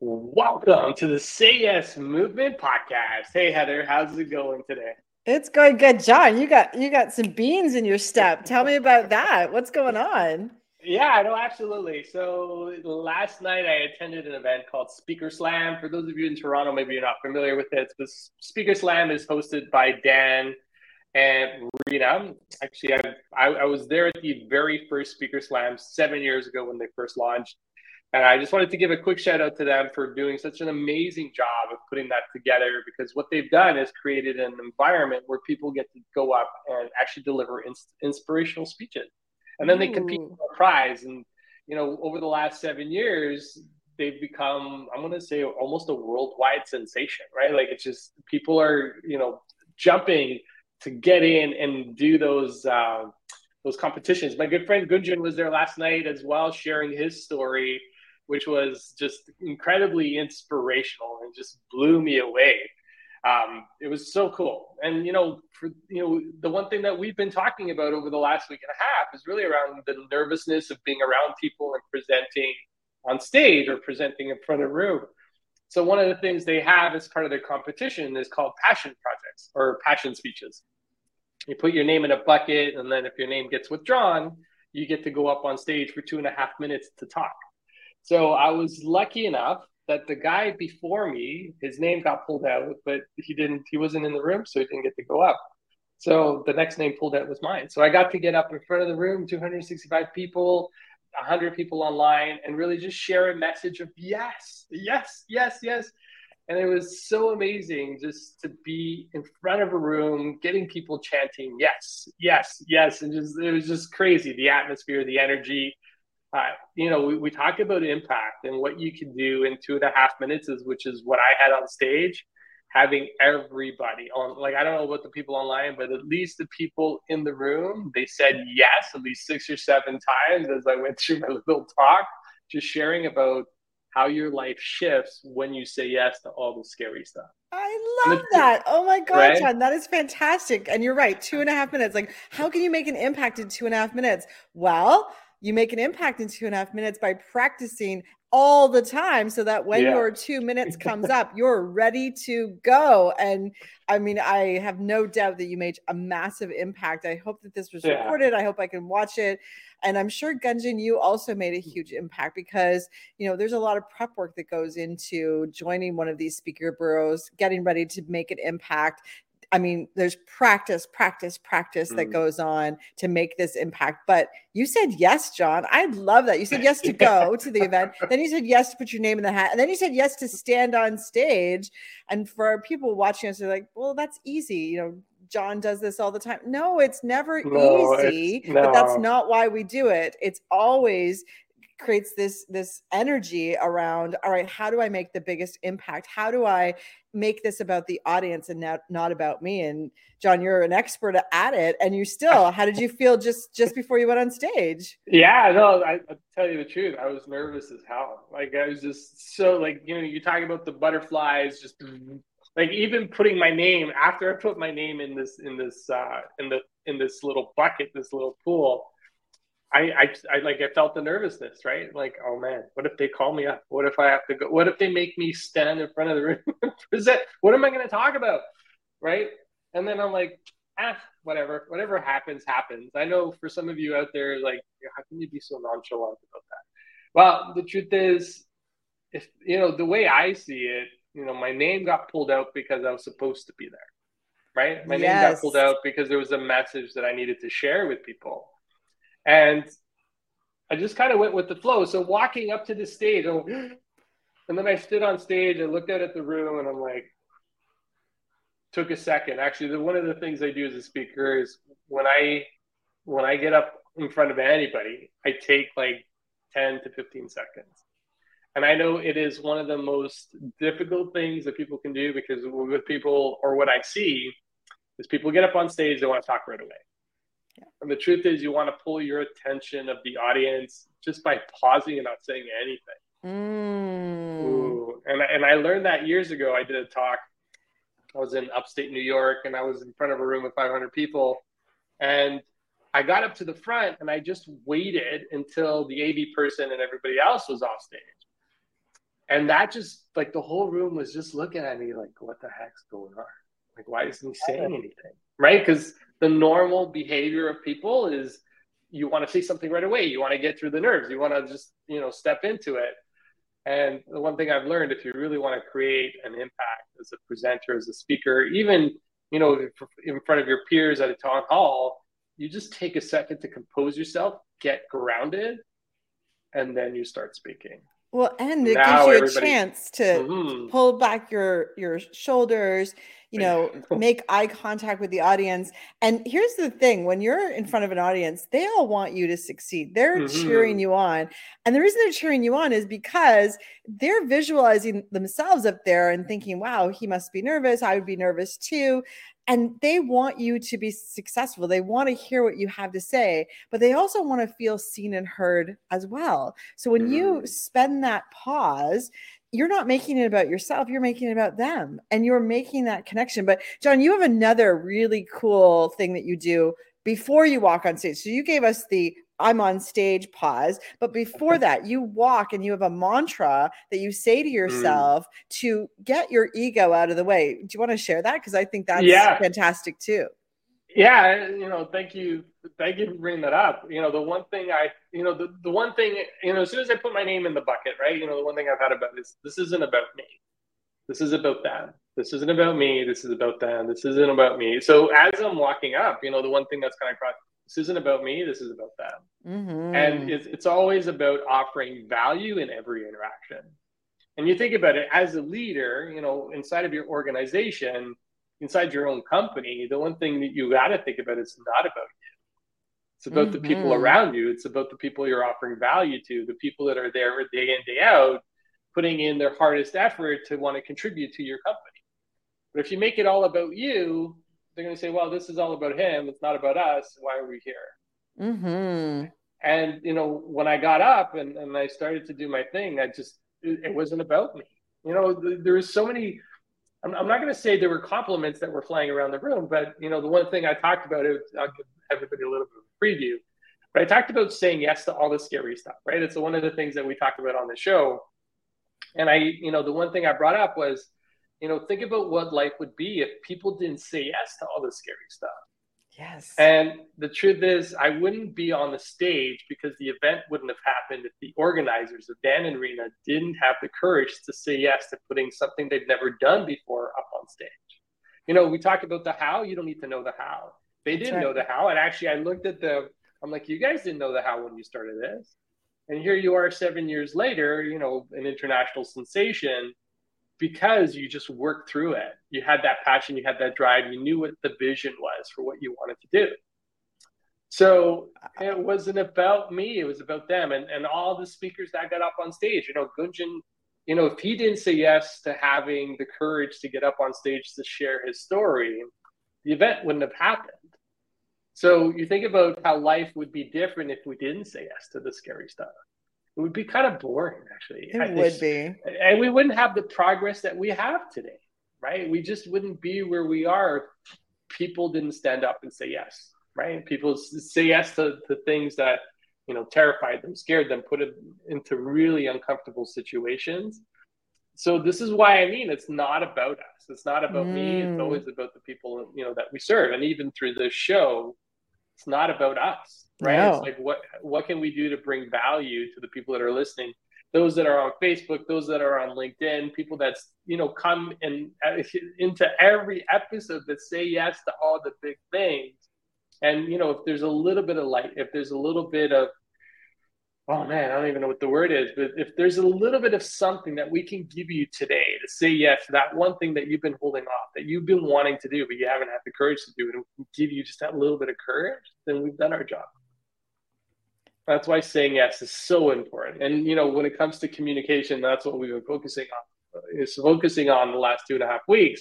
Welcome to the Say Yes Movement podcast. Hey Heather, how's it going today? It's going good, John. You got you got some beans in your step. Tell me about that. What's going on? Yeah, no, absolutely. So last night I attended an event called Speaker Slam. For those of you in Toronto, maybe you're not familiar with it. But Speaker Slam is hosted by Dan and Rena. Actually, I, I, I was there at the very first Speaker Slam seven years ago when they first launched. And I just wanted to give a quick shout out to them for doing such an amazing job of putting that together because what they've done is created an environment where people get to go up and actually deliver ins- inspirational speeches. And then they compete for a prize. And, you know, over the last seven years, they've become, I'm going to say, almost a worldwide sensation, right? Like it's just people are, you know, jumping to get in and do those. Uh, those competitions. My good friend Gunjan was there last night as well, sharing his story which was just incredibly inspirational and just blew me away. Um, it was so cool. And you know, for you know, the one thing that we've been talking about over the last week and a half is really around the nervousness of being around people and presenting on stage or presenting in front of a room. So one of the things they have as part of their competition is called passion projects or passion speeches. You put your name in a bucket, and then if your name gets withdrawn, you get to go up on stage for two and a half minutes to talk. So I was lucky enough that the guy before me, his name got pulled out, but he didn't, he wasn't in the room, so he didn't get to go up. So the next name pulled out was mine. So I got to get up in front of the room, 265 people, 100 people online, and really just share a message of yes, yes, yes, yes. And it was so amazing just to be in front of a room, getting people chanting yes, yes, yes. And just, it was just crazy the atmosphere, the energy uh, you know, we, we talk about impact and what you can do in two and a half minutes is, which is what I had on stage, having everybody on, like, I don't know about the people online, but at least the people in the room, they said yes, at least six or seven times as I went through my little talk, just sharing about how your life shifts when you say yes to all the scary stuff. I love that. Oh my God, right? John, that is fantastic. And you're right, two and a half minutes. Like, how can you make an impact in two and a half minutes? Well, you make an impact in two and a half minutes by practicing all the time so that when yeah. your two minutes comes up, you're ready to go. And I mean, I have no doubt that you made a massive impact. I hope that this was yeah. recorded. I hope I can watch it. And I'm sure Gunjan, you also made a huge impact because you know there's a lot of prep work that goes into joining one of these speaker bureaus, getting ready to make an impact, I mean, there's practice, practice, practice mm. that goes on to make this impact. But you said yes, John. I love that. You said yes to go to the event. Then you said yes to put your name in the hat. And then you said yes to stand on stage. And for people watching us, they're like, well, that's easy. You know, John does this all the time. No, it's never no, easy, it's, no. but that's not why we do it. It's always creates this this energy around all right how do i make the biggest impact? How do i make this about the audience and not not about me? And john you're an expert at it and you still how did you feel just just before you went on stage? Yeah no I, will tell you the truth i was nervous as hell like i was just so like you know you talk about the butterflies just like even putting my name after i put my name in this in this uh in the in this little bucket this little pool I, I, I like I felt the nervousness, right? Like, oh man, what if they call me up? What if I have to go? What if they make me stand in front of the room and present? What am I going to talk about, right? And then I'm like, ah, whatever, whatever happens, happens. I know for some of you out there, like, how can you be so nonchalant about that? Well, the truth is, if you know the way I see it, you know, my name got pulled out because I was supposed to be there, right? My yes. name got pulled out because there was a message that I needed to share with people and I just kind of went with the flow. So walking up to the stage, I'm, and then I stood on stage and looked out at the room, and I'm like, took a second. Actually, the, one of the things I do as a speaker is when I when I get up in front of anybody, I take like 10 to 15 seconds. And I know it is one of the most difficult things that people can do because with people, or what I see, is people get up on stage, they want to talk right away. Yeah. And the truth is, you want to pull your attention of the audience just by pausing and not saying anything. Mm. Ooh. And, and I learned that years ago. I did a talk. I was in upstate New York and I was in front of a room of 500 people. And I got up to the front and I just waited until the AV person and everybody else was off stage. And that just like the whole room was just looking at me like, what the heck's going on? Like, why isn't he saying anything? Right? Because the normal behavior of people is you want to see something right away. You want to get through the nerves. You want to just, you know, step into it. And the one thing I've learned, if you really want to create an impact as a presenter, as a speaker, even, you know, in front of your peers at a town hall, you just take a second to compose yourself, get grounded, and then you start speaking. Well, and it now gives you a chance to mm-hmm. pull back your your shoulders, you know, make eye contact with the audience. And here's the thing when you're in front of an audience, they all want you to succeed. They're mm-hmm. cheering you on. And the reason they're cheering you on is because they're visualizing themselves up there and thinking, wow, he must be nervous. I would be nervous too and they want you to be successful. They want to hear what you have to say, but they also want to feel seen and heard as well. So when you mm. spend that pause, you're not making it about yourself, you're making it about them and you're making that connection. But John, you have another really cool thing that you do before you walk on stage. So you gave us the I'm on stage, pause. But before that, you walk and you have a mantra that you say to mm. yourself mm. to get your ego out of the way. Do you want to share that? Because I think that's yeah. fantastic too. Yeah, you know, thank you. Thank you for bringing that up. You know, the one thing I, you know, the, the one thing, you know, as soon as I put my name in the bucket, right, you know, the one thing I've had about this, this isn't about me. This is about them. This isn't about me. This is about them. This isn't about me. So as I'm walking up, you know, the one thing that's kind of crossed this isn't about me this is about them mm-hmm. and it's, it's always about offering value in every interaction and you think about it as a leader you know inside of your organization inside your own company the one thing that you got to think about is not about you it's about mm-hmm. the people mm-hmm. around you it's about the people you're offering value to the people that are there day in day out putting in their hardest effort to want to contribute to your company but if you make it all about you they're going to say, well, this is all about him. It's not about us. Why are we here? Mm-hmm. And, you know, when I got up and, and I started to do my thing, I just, it, it wasn't about me. You know, th- there was so many, I'm, I'm not going to say there were compliments that were flying around the room, but, you know, the one thing I talked about, it, I'll give everybody a little bit of a preview, but I talked about saying yes to all the scary stuff, right? It's one of the things that we talked about on the show. And I, you know, the one thing I brought up was, you know, think about what life would be if people didn't say yes to all the scary stuff. Yes. And the truth is, I wouldn't be on the stage because the event wouldn't have happened if the organizers of Dan and Rena didn't have the courage to say yes to putting something they've never done before up on stage. You know, we talked about the how, you don't need to know the how. They didn't right. know the how. And actually, I looked at the, I'm like, you guys didn't know the how when you started this. And here you are seven years later, you know, an international sensation because you just worked through it. You had that passion, you had that drive, you knew what the vision was for what you wanted to do. So it wasn't about me, it was about them. And, and all the speakers that got up on stage, you know, Gunjan, you know, if he didn't say yes to having the courage to get up on stage to share his story, the event wouldn't have happened. So you think about how life would be different if we didn't say yes to the scary stuff it would be kind of boring actually. It I would think. be. And we wouldn't have the progress that we have today right? We just wouldn't be where we are if people didn't stand up and say yes right? People say yes to, to things that you know terrified them scared them put them into really uncomfortable situations. So this is why i mean it's not about us. It's not about mm. me. It's mm. always about the people you know that we serve. And even through this show it's not about us right no. it's like what what can we do to bring value to the people that are listening those that are on facebook those that are on linkedin people that's you know come and uh, into every episode that say yes to all the big things and you know if there's a little bit of light if there's a little bit of oh man, I don't even know what the word is, but if there's a little bit of something that we can give you today to say yes to that one thing that you've been holding off, that you've been wanting to do, but you haven't had the courage to do it, and give you just that little bit of courage, then we've done our job. That's why saying yes is so important. And you know, when it comes to communication, that's what we've been focusing on. Uh, is focusing on the last two and a half weeks.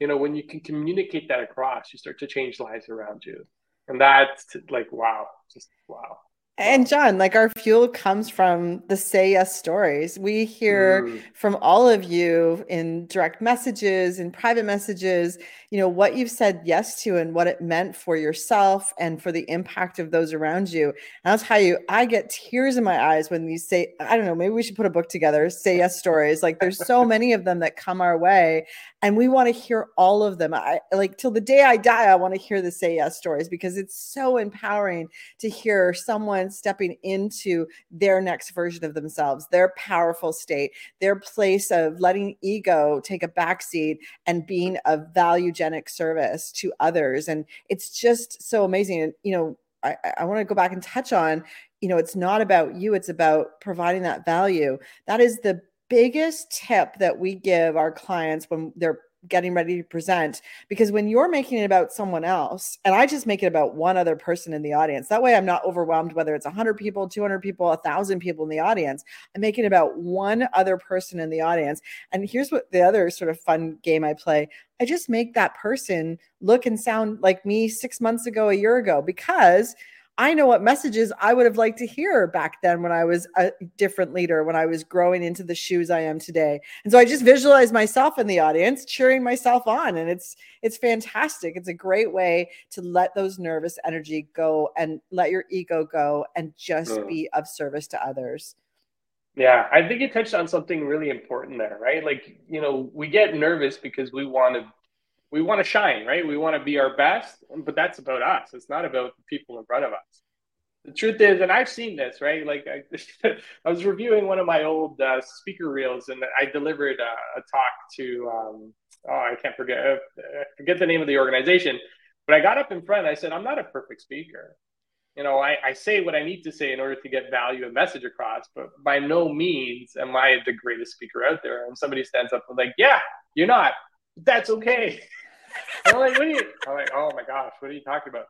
You know, when you can communicate that across, you start to change lives around you, and that's like wow, just wow. And John, like our fuel comes from the say yes stories. We hear mm. from all of you in direct messages in private messages, you know, what you've said yes to and what it meant for yourself and for the impact of those around you. And I'll tell you, I get tears in my eyes when you say, I don't know, maybe we should put a book together, say yes stories. Like there's so many of them that come our way and we want to hear all of them. I like till the day I die, I want to hear the say yes stories because it's so empowering to hear someone stepping into their next version of themselves, their powerful state, their place of letting ego take a backseat and being a valuegenic service to others. And it's just so amazing. And, you know, I, I want to go back and touch on, you know, it's not about you, it's about providing that value. That is the biggest tip that we give our clients when they're getting ready to present because when you're making it about someone else and i just make it about one other person in the audience that way i'm not overwhelmed whether it's 100 people 200 people 1000 people in the audience. I'm making it about one other person in the audience. And here's what the other sort of fun game i play. I just make that person look and sound like me 6 months ago a year ago because I know what messages I would have liked to hear back then when I was a different leader, when I was growing into the shoes I am today. And so I just visualize myself in the audience cheering myself on and it's it's fantastic. It's a great way to let those nervous energy go and let your ego go and just mm. be of service to others. Yeah, I think you touched on something really important there, right? Like, you know, we get nervous because we want to we want to shine, right? We want to be our best, but that's about us. It's not about the people in front of us. The truth is, and I've seen this, right? Like I, I was reviewing one of my old uh, speaker reels, and I delivered a, a talk to, um, oh, I can't forget, uh, forget the name of the organization, but I got up in front. and I said, I'm not a perfect speaker. You know, I, I say what I need to say in order to get value and message across, but by no means am I the greatest speaker out there. And somebody stands up and like, yeah, you're not. That's okay. I'm like, what are you? I'm like, oh my gosh, what are you talking about?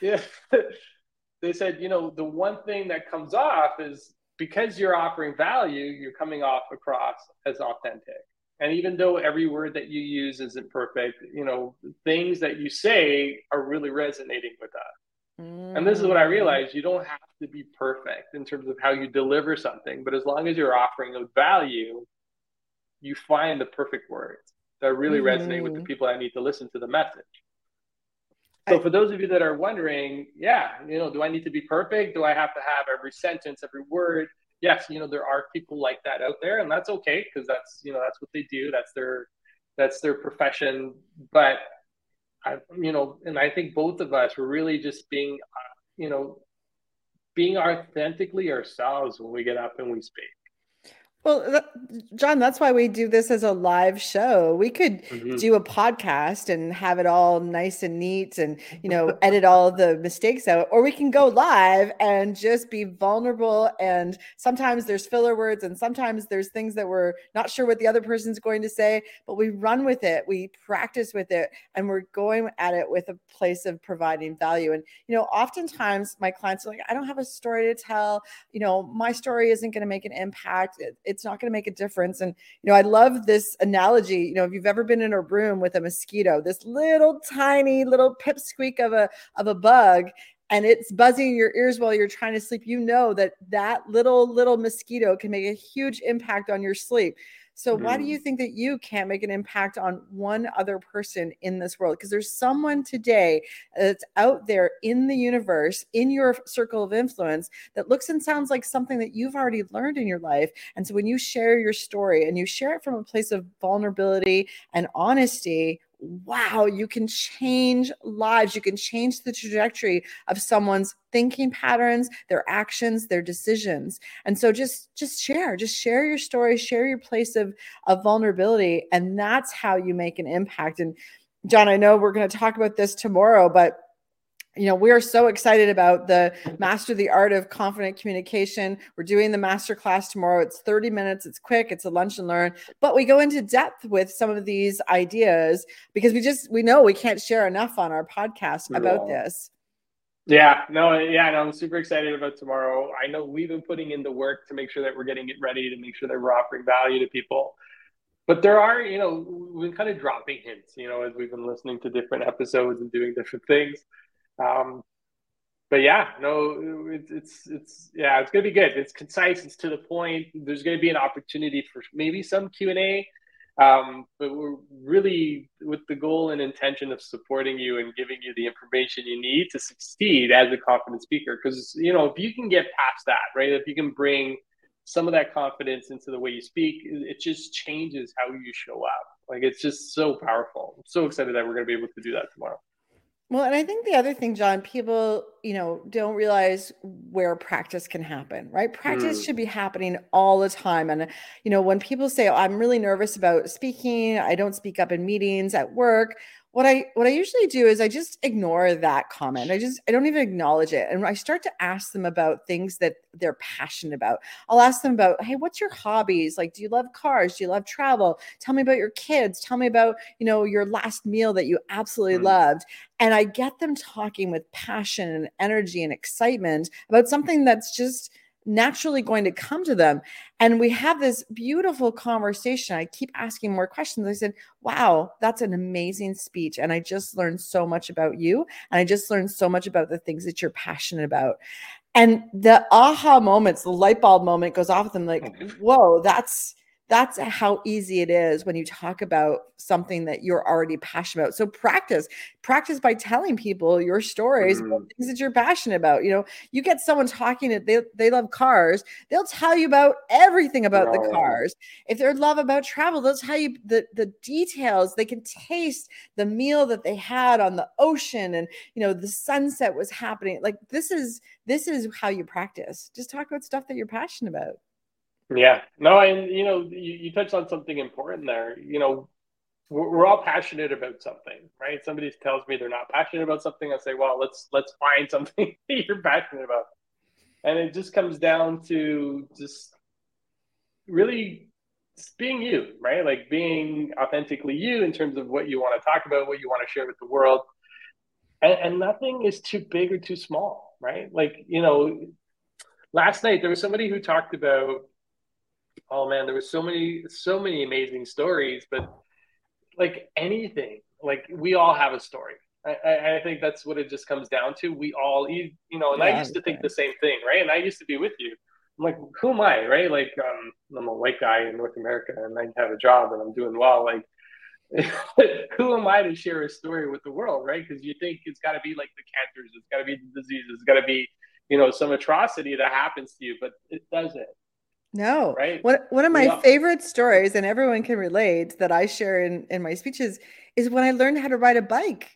Yeah. they said, you know, the one thing that comes off is because you're offering value, you're coming off across as authentic. And even though every word that you use isn't perfect, you know, things that you say are really resonating with us. Mm. And this is what I realized you don't have to be perfect in terms of how you deliver something, but as long as you're offering a value, you find the perfect words that really mm-hmm. resonate with the mm-hmm. people that need to listen to the message. So for those of you that are wondering, yeah, you know, do I need to be perfect? Do I have to have every sentence, every word? Yes, you know, there are people like that out there, and that's okay because that's you know that's what they do. That's their that's their profession. But I, you know, and I think both of us were really just being, uh, you know, being authentically ourselves when we get up and we speak. Well, John, that's why we do this as a live show. We could mm-hmm. do a podcast and have it all nice and neat and, you know, edit all the mistakes out, or we can go live and just be vulnerable. And sometimes there's filler words and sometimes there's things that we're not sure what the other person's going to say, but we run with it, we practice with it, and we're going at it with a place of providing value. And, you know, oftentimes my clients are like, I don't have a story to tell. You know, my story isn't going to make an impact. It, it's not going to make a difference. And, you know, I love this analogy. You know, if you've ever been in a room with a mosquito, this little tiny little pipsqueak of a, of a bug, and it's buzzing in your ears while you're trying to sleep, you know that that little, little mosquito can make a huge impact on your sleep. So mm. why do mm. you think that you can't make an impact on one other person in this world? Because there's someone today that's out there in the universe, in your circle of influence, that looks and sounds like something that you've already learned in your life. And so when you share your story and you share it from a place of vulnerability and honesty, wow, you can change lives. You can change the trajectory of someone's thinking patterns, their actions, their decisions. And so just just share, just share your story, share your place of of vulnerability and that's how you make an impact. And John, I know we're going to talk about this tomorrow, but you know, we are so excited about the Master the Art of Confident Communication. We're doing the master class tomorrow. It's 30 minutes, it's quick, it's a lunch and learn, but we go into depth with some of these ideas because we just we know we can't share enough on our podcast about this. Yeah, no, yeah, no, I'm super excited about tomorrow. I know we've been putting in the work to make sure that we're getting it ready to make sure that we're offering value to people. But there are, you know, we've been kind of dropping hints, you know, as we've been listening to different episodes and doing different things. Um, but yeah, no, it's, it's, it's, yeah, it's to be good. It's concise. It's to the point. There's to be an opportunity for maybe some Q and A. Um, but we're really with the goal and intention of supporting you and giving you the information you need to succeed as a confident speaker. Because, you know, if you can get past that, right, if you can bring some of that confidence into the way you speak, it just changes how you show up. Like it's just so powerful. I'm so excited that we're to be able to do that tomorrow. Well, and I think the other thing, John, people, you know, don't realize where practice can happen, right? Practice mm. should be happening all the time. And, you know, when people say, oh, I'm really nervous about speaking, I don't speak up in meetings at work what I what I usually do is I just ignore that comment. I just I don't even acknowledge it. And I start to ask them about things that they're passionate about. I'll ask them about, "Hey, what's your hobbies? Like do you love cars? Do you love travel? Tell me about your kids. Tell me about, you know, your last meal that you absolutely mm. loved." And I get them talking with passion and energy and excitement about something that's just naturally going to come to them. And we have this beautiful conversation. I keep asking more questions. I said, Wow, that's an amazing speech. And I just learned so much about you. And I just learned so much about the things that you're passionate about. And the aha moments, the light bulb moment goes off with them like, oh, Whoa, that's that's how easy it is when you talk about something that you're already passionate about. So practice, practice by telling people your stories, mm-hmm. things that you're passionate about. You know, you get someone talking that they, they love cars, they'll tell you about everything about right. the cars. If they're love about travel, they'll tell you the, the details. They can taste the meal that they had on the ocean and you know the sunset was happening. Like this is this is how you practice. Just talk about stuff that you're passionate about. Yeah, no, and you know, you, you touched on something important there. You know, we're, we're, all passionate about something, right? Somebody tells me they're not passionate about something, I say, well, let's let's find something you're passionate about, and it just comes down to just really being you, right? Like being authentically you in terms of what you want to talk about, what you want to share with the world, and, and nothing is too big or too small, right? Like you know, last night there was somebody who talked about oh man, there was so many, so many amazing stories, but like anything, like we all have a story. I, I think that's what it just comes down to. We all, you know, and yeah, I used to think the same thing, right? And I used to be with you. I'm like, who am I, right? Like, um, I'm a white guy in North America, and I have a job, and I'm doing well. Like, who am I to share a story with the world, right? Because you think it's got to be like the cancers, it's got to be the diseases, it's got to be, you know, some atrocity that happens to you, but it doesn't. No. Right. One, one of my yeah. favorite stories, and everyone can relate that I share in, in my speeches, is when I learned how to ride a bike.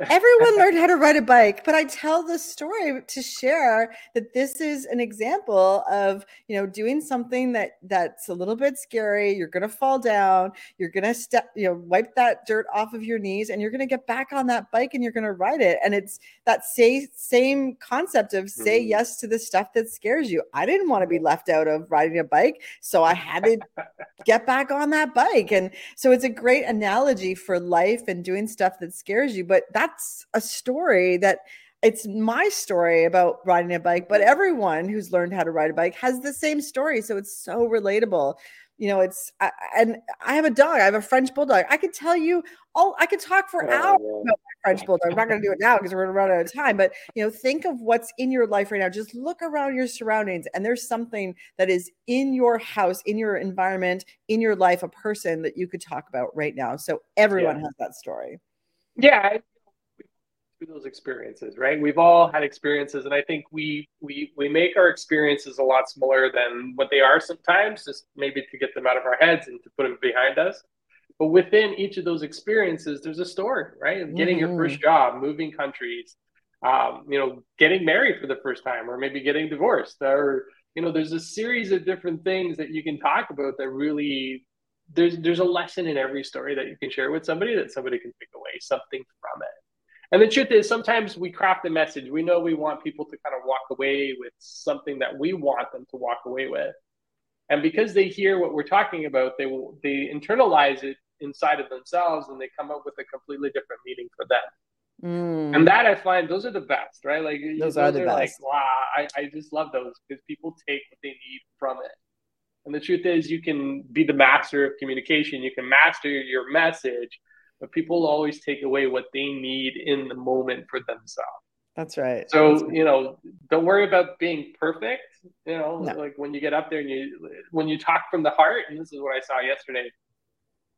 Everyone learned how to ride a bike, but I tell the story to share that this is an example of, you know, doing something that that's a little bit scary. You're going to fall down, you're going to step, you know, wipe that dirt off of your knees and you're going to get back on that bike and you're going to ride it. And it's that say, same concept of say mm-hmm. yes to the stuff that scares you. I didn't want to be left out of riding a bike, so I had to get back on that bike. And so it's a great analogy for life and doing stuff that scares you, but that's that's a story that it's my story about riding a bike, but everyone who's learned how to ride a bike has the same story. So it's so relatable. You know, it's I, and I have a dog. I have a French bulldog. I could tell you all. I could talk for oh, hours about my French bulldog. I'm not going to do it now because we're going to run out of time. But you know, think of what's in your life right now. Just look around your surroundings, and there's something that is in your house, in your environment, in your life, a person that you could talk about right now. So everyone yeah. has that story. Yeah, through those experiences, right? We've all had experiences, and I think we we we make our experiences a lot smaller than what they are sometimes, just maybe to get them out of our heads and to put them behind us. But within each of those experiences, there's a story, right? Of getting mm-hmm. your first mm-hmm. job, moving countries, um, you know, getting married for the first time, or maybe getting divorced, or you know, there's a series of different things that you can talk about that really there's there's a lesson in every story that you can share with somebody that somebody can take away something from it. And the truth is, sometimes we craft a message. We know we want people to kind of walk away with something that we want them to walk away with. And because they hear what we're talking about, they will they internalize it inside of themselves and they come up with a completely different meaning for them. Mm. And that I find those are the best, right? Like those, those are the are best. Like, wow, I, I just love those because people take what they need from it. And the truth is, you can be the master of communication. You can master your message, but people always take away what they need in the moment for themselves. That's right. So, That's right. you know, don't worry about being perfect. You know, no. like when you get up there and you, when you talk from the heart, and this is what I saw yesterday,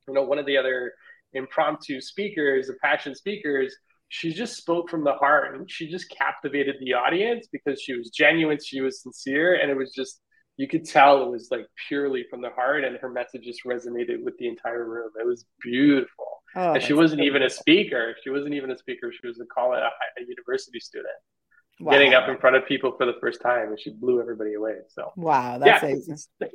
you know, one of the other impromptu speakers, the passion speakers, she just spoke from the heart and she just captivated the audience because she was genuine, she was sincere, and it was just you could tell it was like purely from the heart, and her message just resonated with the entire room. It was beautiful. Oh, and she wasn't even a speaker. She wasn't even a speaker. She was a college, a university student, wow. getting up in front of people for the first time, and she blew everybody away. So wow, that's yeah.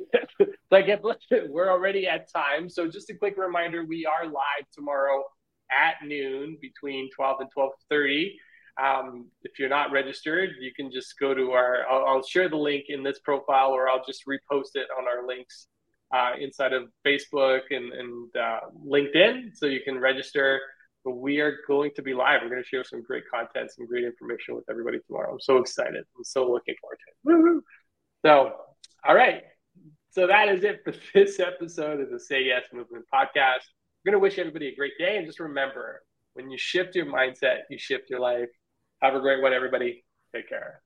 like we're already at time. So just a quick reminder: we are live tomorrow at noon between 12 and 12:30. Um, if you're not registered, you can just go to our. I'll, I'll, share the link in this profile, or I'll just repost it on our links uh, inside of Facebook and, and uh, LinkedIn, so you can register. But we are going to be live. We're going to share some great content, some great information with everybody tomorrow. I'm so excited. I'm so looking forward to it. Woo-hoo. So, all right. So that is it for this episode of the Say Yes Movement podcast. I'm going to wish everybody a great day. And just remember when you shift your mindset, you shift your life. Have a great one, everybody. Take care.